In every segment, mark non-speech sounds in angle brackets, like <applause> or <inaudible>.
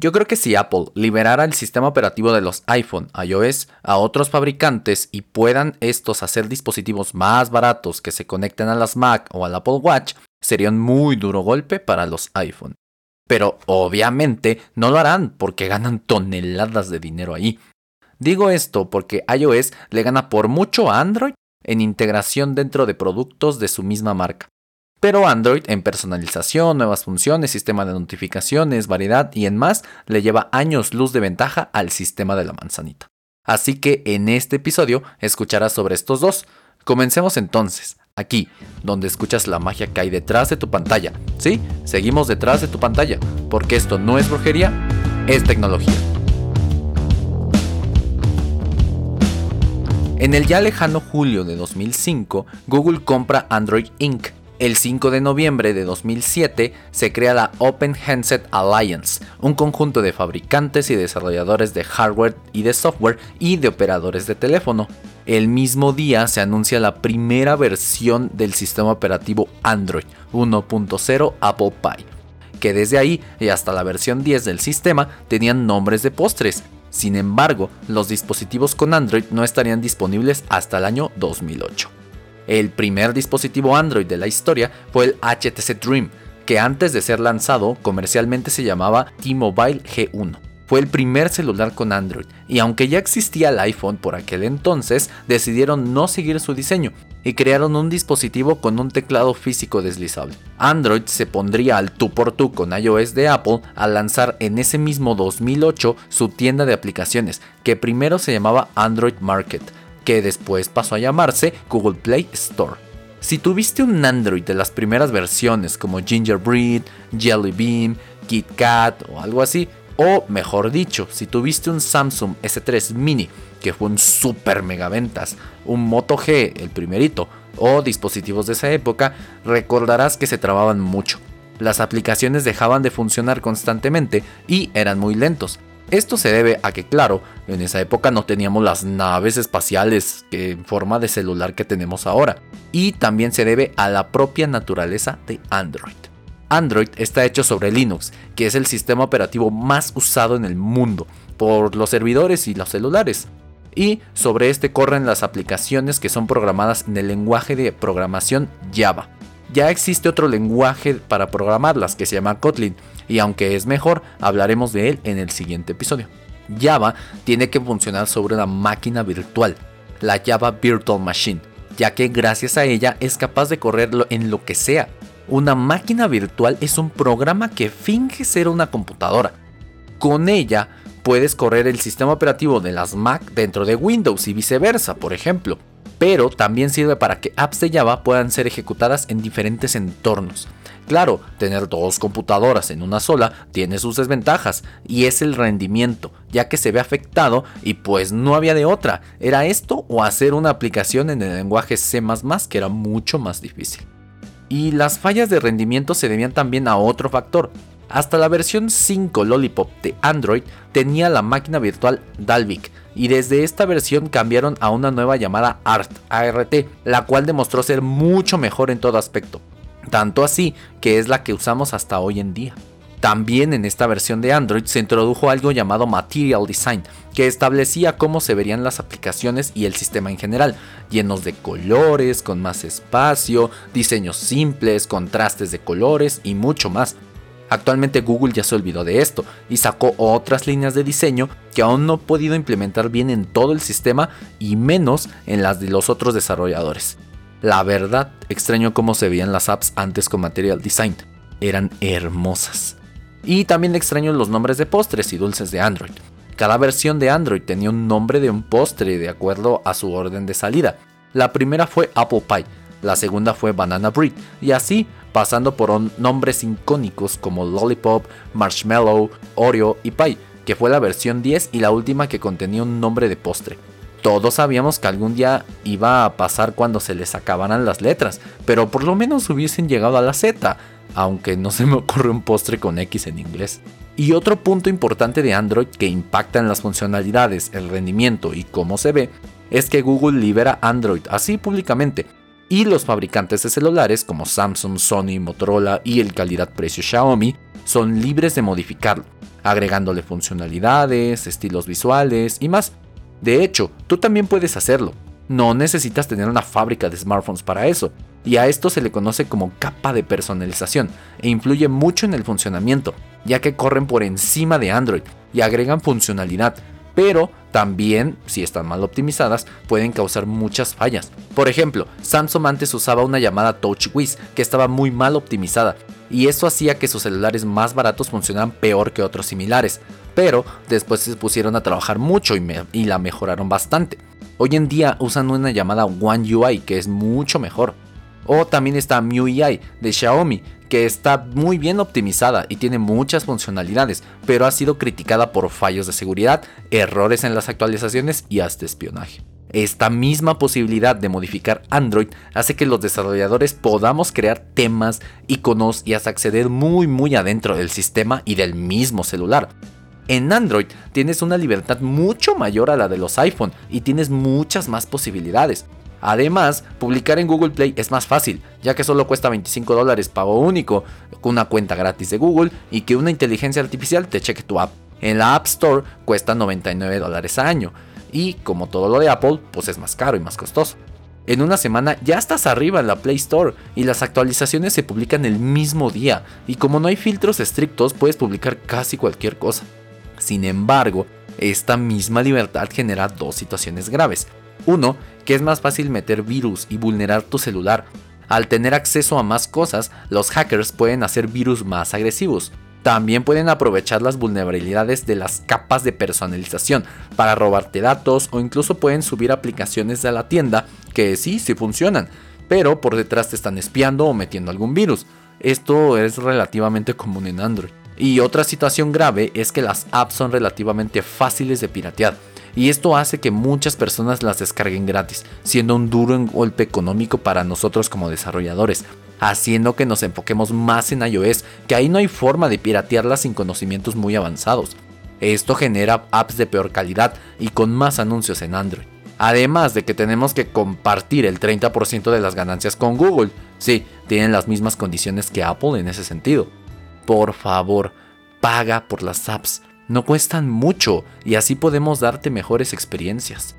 Yo creo que si Apple liberara el sistema operativo de los iPhone iOS a otros fabricantes y puedan estos hacer dispositivos más baratos que se conecten a las Mac o al Apple Watch, sería un muy duro golpe para los iPhone. Pero obviamente no lo harán porque ganan toneladas de dinero ahí. Digo esto porque iOS le gana por mucho a Android en integración dentro de productos de su misma marca. Pero Android en personalización, nuevas funciones, sistema de notificaciones, variedad y en más le lleva años luz de ventaja al sistema de la manzanita. Así que en este episodio escucharás sobre estos dos. Comencemos entonces, aquí, donde escuchas la magia que hay detrás de tu pantalla. Sí, seguimos detrás de tu pantalla, porque esto no es brujería, es tecnología. En el ya lejano julio de 2005, Google compra Android Inc., el 5 de noviembre de 2007 se crea la Open Handset Alliance, un conjunto de fabricantes y desarrolladores de hardware y de software y de operadores de teléfono. El mismo día se anuncia la primera versión del sistema operativo Android 1.0 Apple Pie, que desde ahí y hasta la versión 10 del sistema tenían nombres de postres. Sin embargo, los dispositivos con Android no estarían disponibles hasta el año 2008. El primer dispositivo Android de la historia fue el HTC Dream, que antes de ser lanzado comercialmente se llamaba T-Mobile G1. Fue el primer celular con Android, y aunque ya existía el iPhone por aquel entonces, decidieron no seguir su diseño y crearon un dispositivo con un teclado físico deslizable. Android se pondría al tú por tú con iOS de Apple al lanzar en ese mismo 2008 su tienda de aplicaciones, que primero se llamaba Android Market, que después pasó a llamarse Google Play Store. Si tuviste un Android de las primeras versiones como Gingerbread, Jelly Bean, KitKat o algo así, o mejor dicho, si tuviste un Samsung S3 Mini, que fue un super mega ventas, un Moto G, el primerito, o dispositivos de esa época, recordarás que se trababan mucho. Las aplicaciones dejaban de funcionar constantemente y eran muy lentos, esto se debe a que, claro, en esa época no teníamos las naves espaciales en forma de celular que tenemos ahora. Y también se debe a la propia naturaleza de Android. Android está hecho sobre Linux, que es el sistema operativo más usado en el mundo por los servidores y los celulares. Y sobre este corren las aplicaciones que son programadas en el lenguaje de programación Java. Ya existe otro lenguaje para programarlas que se llama Kotlin, y aunque es mejor, hablaremos de él en el siguiente episodio. Java tiene que funcionar sobre una máquina virtual, la Java Virtual Machine, ya que gracias a ella es capaz de correrlo en lo que sea. Una máquina virtual es un programa que finge ser una computadora. Con ella puedes correr el sistema operativo de las Mac dentro de Windows y viceversa, por ejemplo. Pero también sirve para que apps de Java puedan ser ejecutadas en diferentes entornos. Claro, tener dos computadoras en una sola tiene sus desventajas y es el rendimiento, ya que se ve afectado y pues no había de otra, era esto o hacer una aplicación en el lenguaje C ⁇ que era mucho más difícil. Y las fallas de rendimiento se debían también a otro factor. Hasta la versión 5 Lollipop de Android tenía la máquina virtual Dalvik y desde esta versión cambiaron a una nueva llamada ART, ART, la cual demostró ser mucho mejor en todo aspecto tanto así que es la que usamos hasta hoy en día. También en esta versión de Android se introdujo algo llamado Material Design, que establecía cómo se verían las aplicaciones y el sistema en general, llenos de colores, con más espacio, diseños simples, contrastes de colores y mucho más. Actualmente Google ya se olvidó de esto y sacó otras líneas de diseño que aún no ha podido implementar bien en todo el sistema y menos en las de los otros desarrolladores. La verdad, extraño cómo se veían las apps antes con Material Design. Eran hermosas. Y también extraño los nombres de postres y dulces de Android. Cada versión de Android tenía un nombre de un postre de acuerdo a su orden de salida. La primera fue Apple Pie, la segunda fue Banana Bread, y así pasando por nombres icónicos como Lollipop, Marshmallow, Oreo y Pie, que fue la versión 10 y la última que contenía un nombre de postre. Todos sabíamos que algún día iba a pasar cuando se les acabaran las letras, pero por lo menos hubiesen llegado a la Z, aunque no se me ocurre un postre con X en inglés. Y otro punto importante de Android que impacta en las funcionalidades, el rendimiento y cómo se ve, es que Google libera Android así públicamente, y los fabricantes de celulares como Samsung, Sony, Motorola y el calidad-precio Xiaomi son libres de modificarlo agregándole funcionalidades, estilos visuales y más. De hecho, tú también puedes hacerlo. No necesitas tener una fábrica de smartphones para eso, y a esto se le conoce como capa de personalización, e influye mucho en el funcionamiento, ya que corren por encima de Android y agregan funcionalidad, pero también, si están mal optimizadas, pueden causar muchas fallas. Por ejemplo, Samsung antes usaba una llamada TouchWiz que estaba muy mal optimizada, y eso hacía que sus celulares más baratos funcionaran peor que otros similares, pero después se pusieron a trabajar mucho y, y la mejoraron bastante. Hoy en día usan una llamada One UI que es mucho mejor. O también está MIUI de Xiaomi, que está muy bien optimizada y tiene muchas funcionalidades, pero ha sido criticada por fallos de seguridad, errores en las actualizaciones y hasta espionaje. Esta misma posibilidad de modificar Android hace que los desarrolladores podamos crear temas, iconos y hasta acceder muy muy adentro del sistema y del mismo celular. En Android tienes una libertad mucho mayor a la de los iPhone y tienes muchas más posibilidades. Además, publicar en Google Play es más fácil, ya que solo cuesta 25 dólares pago único, una cuenta gratis de Google y que una inteligencia artificial te cheque tu app. En la App Store cuesta 99 dólares año, y como todo lo de Apple, pues es más caro y más costoso. En una semana ya estás arriba en la Play Store y las actualizaciones se publican el mismo día, y como no hay filtros estrictos puedes publicar casi cualquier cosa. Sin embargo, esta misma libertad genera dos situaciones graves. Uno, que es más fácil meter virus y vulnerar tu celular. Al tener acceso a más cosas, los hackers pueden hacer virus más agresivos. También pueden aprovechar las vulnerabilidades de las capas de personalización para robarte datos o incluso pueden subir aplicaciones de la tienda que sí, sí funcionan, pero por detrás te están espiando o metiendo algún virus. Esto es relativamente común en Android. Y otra situación grave es que las apps son relativamente fáciles de piratear y esto hace que muchas personas las descarguen gratis, siendo un duro golpe económico para nosotros como desarrolladores, haciendo que nos enfoquemos más en iOS, que ahí no hay forma de piratearlas sin conocimientos muy avanzados. Esto genera apps de peor calidad y con más anuncios en Android. Además de que tenemos que compartir el 30% de las ganancias con Google. Sí, tienen las mismas condiciones que Apple en ese sentido. Por favor, paga por las apps no cuestan mucho y así podemos darte mejores experiencias.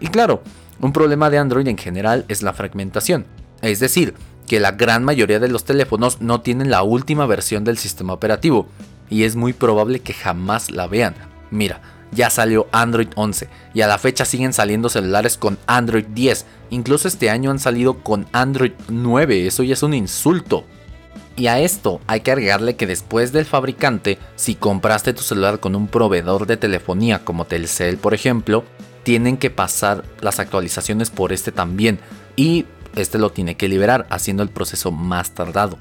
Y claro, un problema de Android en general es la fragmentación, es decir, que la gran mayoría de los teléfonos no tienen la última versión del sistema operativo y es muy probable que jamás la vean. Mira, ya salió Android 11 y a la fecha siguen saliendo celulares con Android 10, incluso este año han salido con Android 9, eso ya es un insulto. Y a esto hay que agregarle que después del fabricante, si compraste tu celular con un proveedor de telefonía como Telcel por ejemplo, tienen que pasar las actualizaciones por este también y este lo tiene que liberar haciendo el proceso más tardado.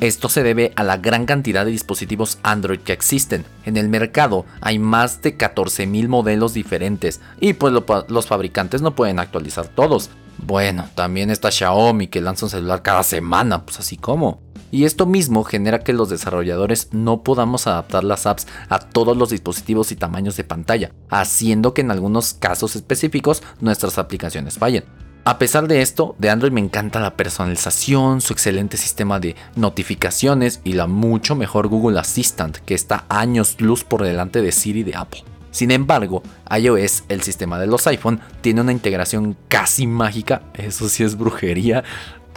Esto se debe a la gran cantidad de dispositivos Android que existen. En el mercado hay más de 14.000 modelos diferentes y pues los fabricantes no pueden actualizar todos. Bueno, también está Xiaomi que lanza un celular cada semana, pues así como. Y esto mismo genera que los desarrolladores no podamos adaptar las apps a todos los dispositivos y tamaños de pantalla, haciendo que en algunos casos específicos nuestras aplicaciones fallen. A pesar de esto, de Android me encanta la personalización, su excelente sistema de notificaciones y la mucho mejor Google Assistant que está años luz por delante de Siri de Apple. Sin embargo, iOS, el sistema de los iPhone, tiene una integración casi mágica, eso sí es brujería,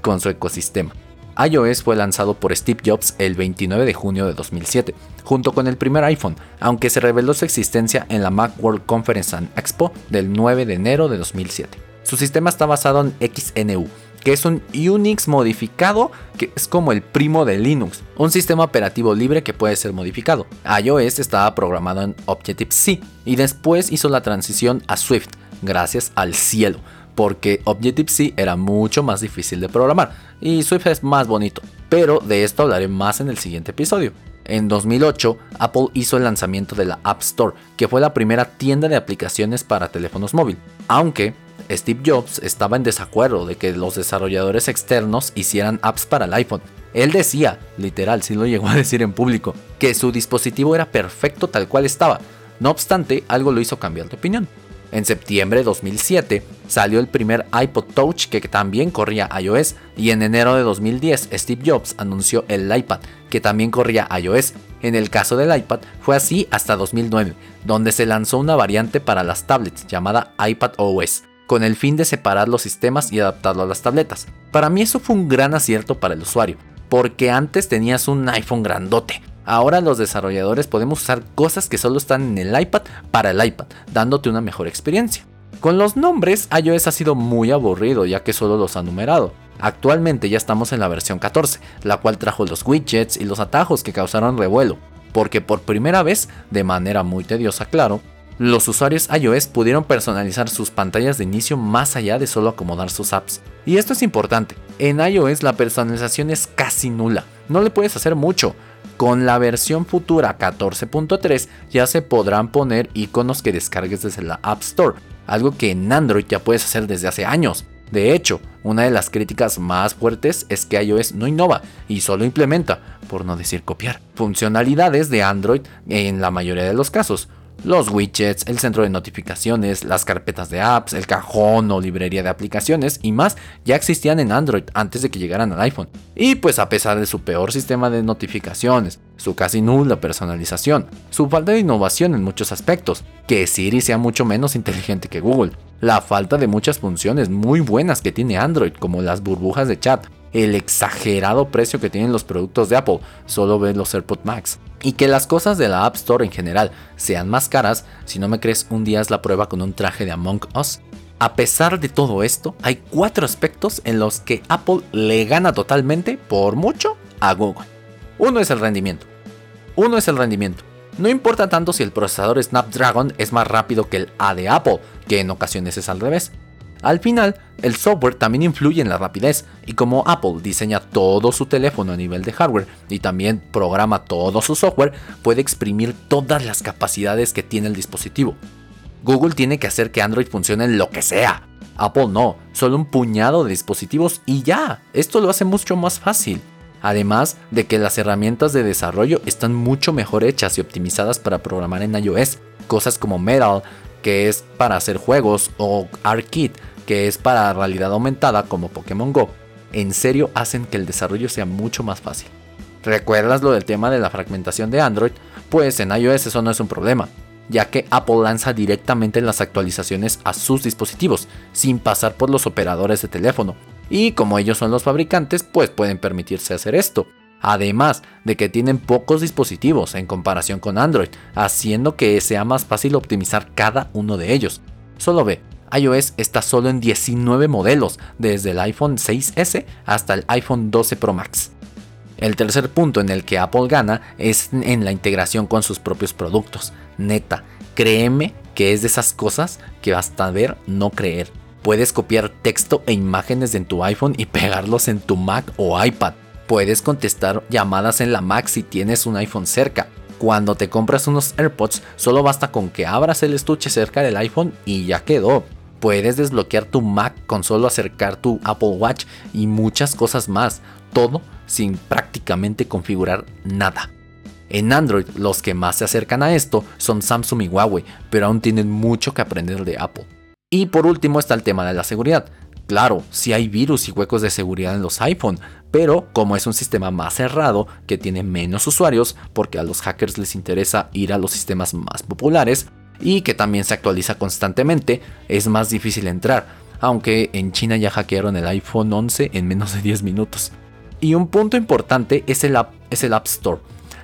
con su ecosistema iOS fue lanzado por Steve Jobs el 29 de junio de 2007, junto con el primer iPhone, aunque se reveló su existencia en la Macworld Conference and Expo del 9 de enero de 2007. Su sistema está basado en XNU, que es un Unix modificado que es como el primo de Linux, un sistema operativo libre que puede ser modificado. iOS estaba programado en Objective-C y después hizo la transición a Swift, gracias al cielo, porque Objective-C era mucho más difícil de programar y Swift es más bonito, pero de esto hablaré más en el siguiente episodio. En 2008, Apple hizo el lanzamiento de la App Store, que fue la primera tienda de aplicaciones para teléfonos móviles, aunque Steve Jobs estaba en desacuerdo de que los desarrolladores externos hicieran apps para el iPhone. Él decía, literal, si lo llegó a decir en público, que su dispositivo era perfecto tal cual estaba. No obstante, algo lo hizo cambiar de opinión. En septiembre de 2007 salió el primer iPod Touch que también corría iOS y en enero de 2010 Steve Jobs anunció el iPad que también corría iOS. En el caso del iPad fue así hasta 2009, donde se lanzó una variante para las tablets llamada iPad OS, con el fin de separar los sistemas y adaptarlo a las tabletas. Para mí eso fue un gran acierto para el usuario, porque antes tenías un iPhone grandote. Ahora los desarrolladores podemos usar cosas que solo están en el iPad para el iPad, dándote una mejor experiencia. Con los nombres, iOS ha sido muy aburrido ya que solo los ha numerado. Actualmente ya estamos en la versión 14, la cual trajo los widgets y los atajos que causaron revuelo, porque por primera vez, de manera muy tediosa claro, los usuarios iOS pudieron personalizar sus pantallas de inicio más allá de solo acomodar sus apps. Y esto es importante, en iOS la personalización es casi nula, no le puedes hacer mucho. Con la versión futura 14.3 ya se podrán poner iconos que descargues desde la App Store, algo que en Android ya puedes hacer desde hace años. De hecho, una de las críticas más fuertes es que iOS no innova y solo implementa, por no decir copiar, funcionalidades de Android en la mayoría de los casos. Los widgets, el centro de notificaciones, las carpetas de apps, el cajón o librería de aplicaciones y más ya existían en Android antes de que llegaran al iPhone. Y pues a pesar de su peor sistema de notificaciones, su casi nula personalización, su falta de innovación en muchos aspectos, que Siri sea mucho menos inteligente que Google, la falta de muchas funciones muy buenas que tiene Android como las burbujas de chat, el exagerado precio que tienen los productos de Apple, solo ves los AirPods Max. Y que las cosas de la App Store en general sean más caras, si no me crees un día es la prueba con un traje de Among Us. A pesar de todo esto, hay cuatro aspectos en los que Apple le gana totalmente, por mucho, a Google. Uno es el rendimiento. Uno es el rendimiento. No importa tanto si el procesador Snapdragon es más rápido que el A de Apple, que en ocasiones es al revés. Al final, el software también influye en la rapidez, y como Apple diseña todo su teléfono a nivel de hardware y también programa todo su software, puede exprimir todas las capacidades que tiene el dispositivo. Google tiene que hacer que Android funcione en lo que sea. Apple no, solo un puñado de dispositivos y ya, esto lo hace mucho más fácil. Además de que las herramientas de desarrollo están mucho mejor hechas y optimizadas para programar en iOS, cosas como Metal, que es para hacer juegos, o ARKit, que es para realidad aumentada como Pokémon Go, en serio hacen que el desarrollo sea mucho más fácil. ¿Recuerdas lo del tema de la fragmentación de Android? Pues en iOS eso no es un problema, ya que Apple lanza directamente las actualizaciones a sus dispositivos, sin pasar por los operadores de teléfono. Y como ellos son los fabricantes, pues pueden permitirse hacer esto. Además de que tienen pocos dispositivos en comparación con Android, haciendo que sea más fácil optimizar cada uno de ellos. Solo ve, iOS está solo en 19 modelos, desde el iPhone 6S hasta el iPhone 12 Pro Max. El tercer punto en el que Apple gana es en la integración con sus propios productos. Neta, créeme que es de esas cosas que basta ver, no creer. Puedes copiar texto e imágenes en tu iPhone y <laughs> pegarlos en tu Mac o iPad. Puedes contestar llamadas en la Mac si tienes un iPhone cerca. Cuando te compras unos AirPods, solo basta con que abras el estuche cerca del iPhone y ya quedó. Puedes desbloquear tu Mac con solo acercar tu Apple Watch y muchas cosas más. Todo sin prácticamente configurar nada. En Android los que más se acercan a esto son Samsung y Huawei, pero aún tienen mucho que aprender de Apple. Y por último está el tema de la seguridad. Claro, sí hay virus y huecos de seguridad en los iPhone, pero como es un sistema más cerrado que tiene menos usuarios, porque a los hackers les interesa ir a los sistemas más populares, y que también se actualiza constantemente, es más difícil entrar, aunque en China ya hackearon el iPhone 11 en menos de 10 minutos. Y un punto importante es el, app, es el App Store.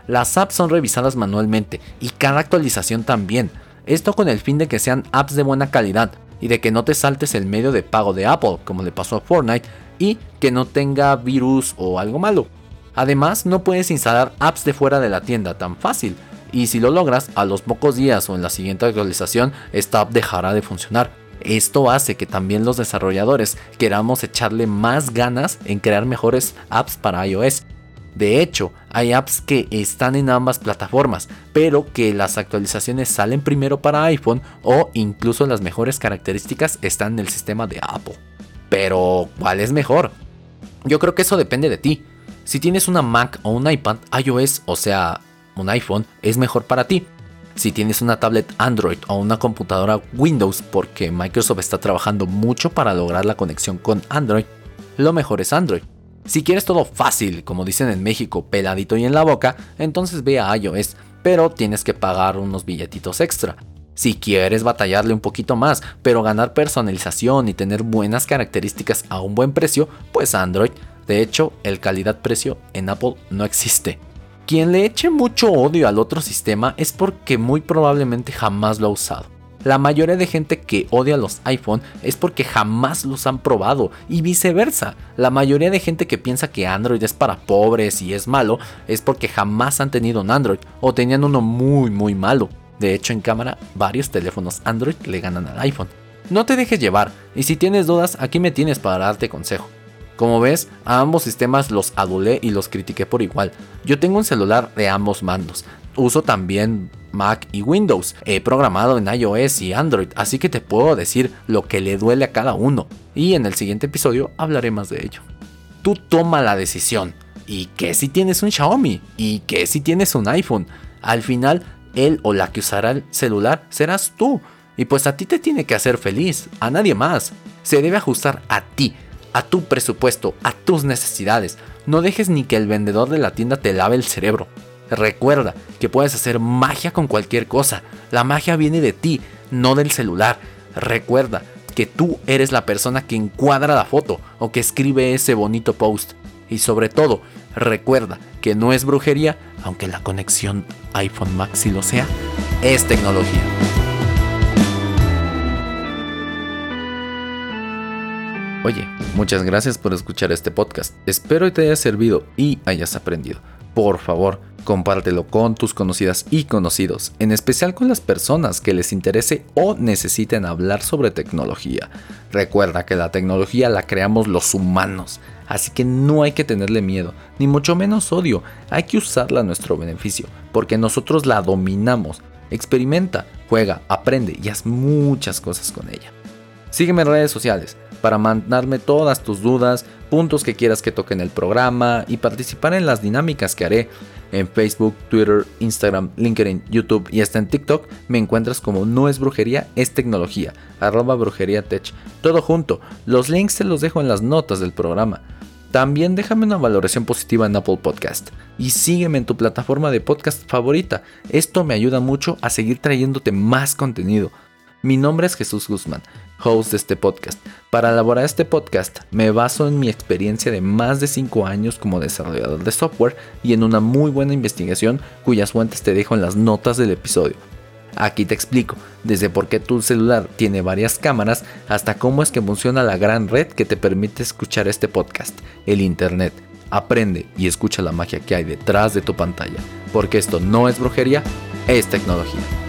Las apps son revisadas manualmente y cada actualización también. Esto con el fin de que sean apps de buena calidad y de que no te saltes el medio de pago de Apple, como le pasó a Fortnite, y que no tenga virus o algo malo. Además, no puedes instalar apps de fuera de la tienda tan fácil, y si lo logras, a los pocos días o en la siguiente actualización, esta app dejará de funcionar. Esto hace que también los desarrolladores queramos echarle más ganas en crear mejores apps para iOS. De hecho, hay apps que están en ambas plataformas, pero que las actualizaciones salen primero para iPhone o incluso las mejores características están en el sistema de Apple. Pero, ¿cuál es mejor? Yo creo que eso depende de ti. Si tienes una Mac o un iPad, iOS, o sea, un iPhone, es mejor para ti. Si tienes una tablet Android o una computadora Windows, porque Microsoft está trabajando mucho para lograr la conexión con Android, lo mejor es Android. Si quieres todo fácil, como dicen en México, peladito y en la boca, entonces ve a iOS, pero tienes que pagar unos billetitos extra. Si quieres batallarle un poquito más, pero ganar personalización y tener buenas características a un buen precio, pues Android. De hecho, el calidad-precio en Apple no existe. Quien le eche mucho odio al otro sistema es porque muy probablemente jamás lo ha usado. La mayoría de gente que odia los iPhone es porque jamás los han probado y viceversa. La mayoría de gente que piensa que Android es para pobres y es malo es porque jamás han tenido un Android o tenían uno muy muy malo. De hecho en cámara varios teléfonos Android le ganan al iPhone. No te dejes llevar y si tienes dudas aquí me tienes para darte consejo. Como ves, a ambos sistemas los adulé y los critiqué por igual. Yo tengo un celular de ambos mandos. Uso también Mac y Windows. He programado en iOS y Android, así que te puedo decir lo que le duele a cada uno. Y en el siguiente episodio hablaré más de ello. Tú toma la decisión. ¿Y qué si tienes un Xiaomi? ¿Y qué si tienes un iPhone? Al final, él o la que usará el celular serás tú. Y pues a ti te tiene que hacer feliz, a nadie más. Se debe ajustar a ti, a tu presupuesto, a tus necesidades. No dejes ni que el vendedor de la tienda te lave el cerebro. Recuerda que puedes hacer magia con cualquier cosa. La magia viene de ti, no del celular. Recuerda que tú eres la persona que encuadra la foto o que escribe ese bonito post. Y sobre todo, recuerda que no es brujería, aunque la conexión iPhone Max si lo sea, es tecnología. Oye, muchas gracias por escuchar este podcast. Espero que te haya servido y hayas aprendido. Por favor, Compártelo con tus conocidas y conocidos, en especial con las personas que les interese o necesiten hablar sobre tecnología. Recuerda que la tecnología la creamos los humanos, así que no hay que tenerle miedo, ni mucho menos odio, hay que usarla a nuestro beneficio, porque nosotros la dominamos. Experimenta, juega, aprende y haz muchas cosas con ella. Sígueme en redes sociales para mandarme todas tus dudas, puntos que quieras que toque en el programa y participar en las dinámicas que haré en Facebook, Twitter, Instagram, LinkedIn, YouTube y hasta en TikTok me encuentras como No es brujería, es tecnología, arroba brujería tech. Todo junto, los links te los dejo en las notas del programa. También déjame una valoración positiva en Apple Podcast y sígueme en tu plataforma de podcast favorita. Esto me ayuda mucho a seguir trayéndote más contenido. Mi nombre es Jesús Guzmán, host de este podcast. Para elaborar este podcast me baso en mi experiencia de más de 5 años como desarrollador de software y en una muy buena investigación cuyas fuentes te dejo en las notas del episodio. Aquí te explico, desde por qué tu celular tiene varias cámaras hasta cómo es que funciona la gran red que te permite escuchar este podcast, el Internet. Aprende y escucha la magia que hay detrás de tu pantalla, porque esto no es brujería, es tecnología.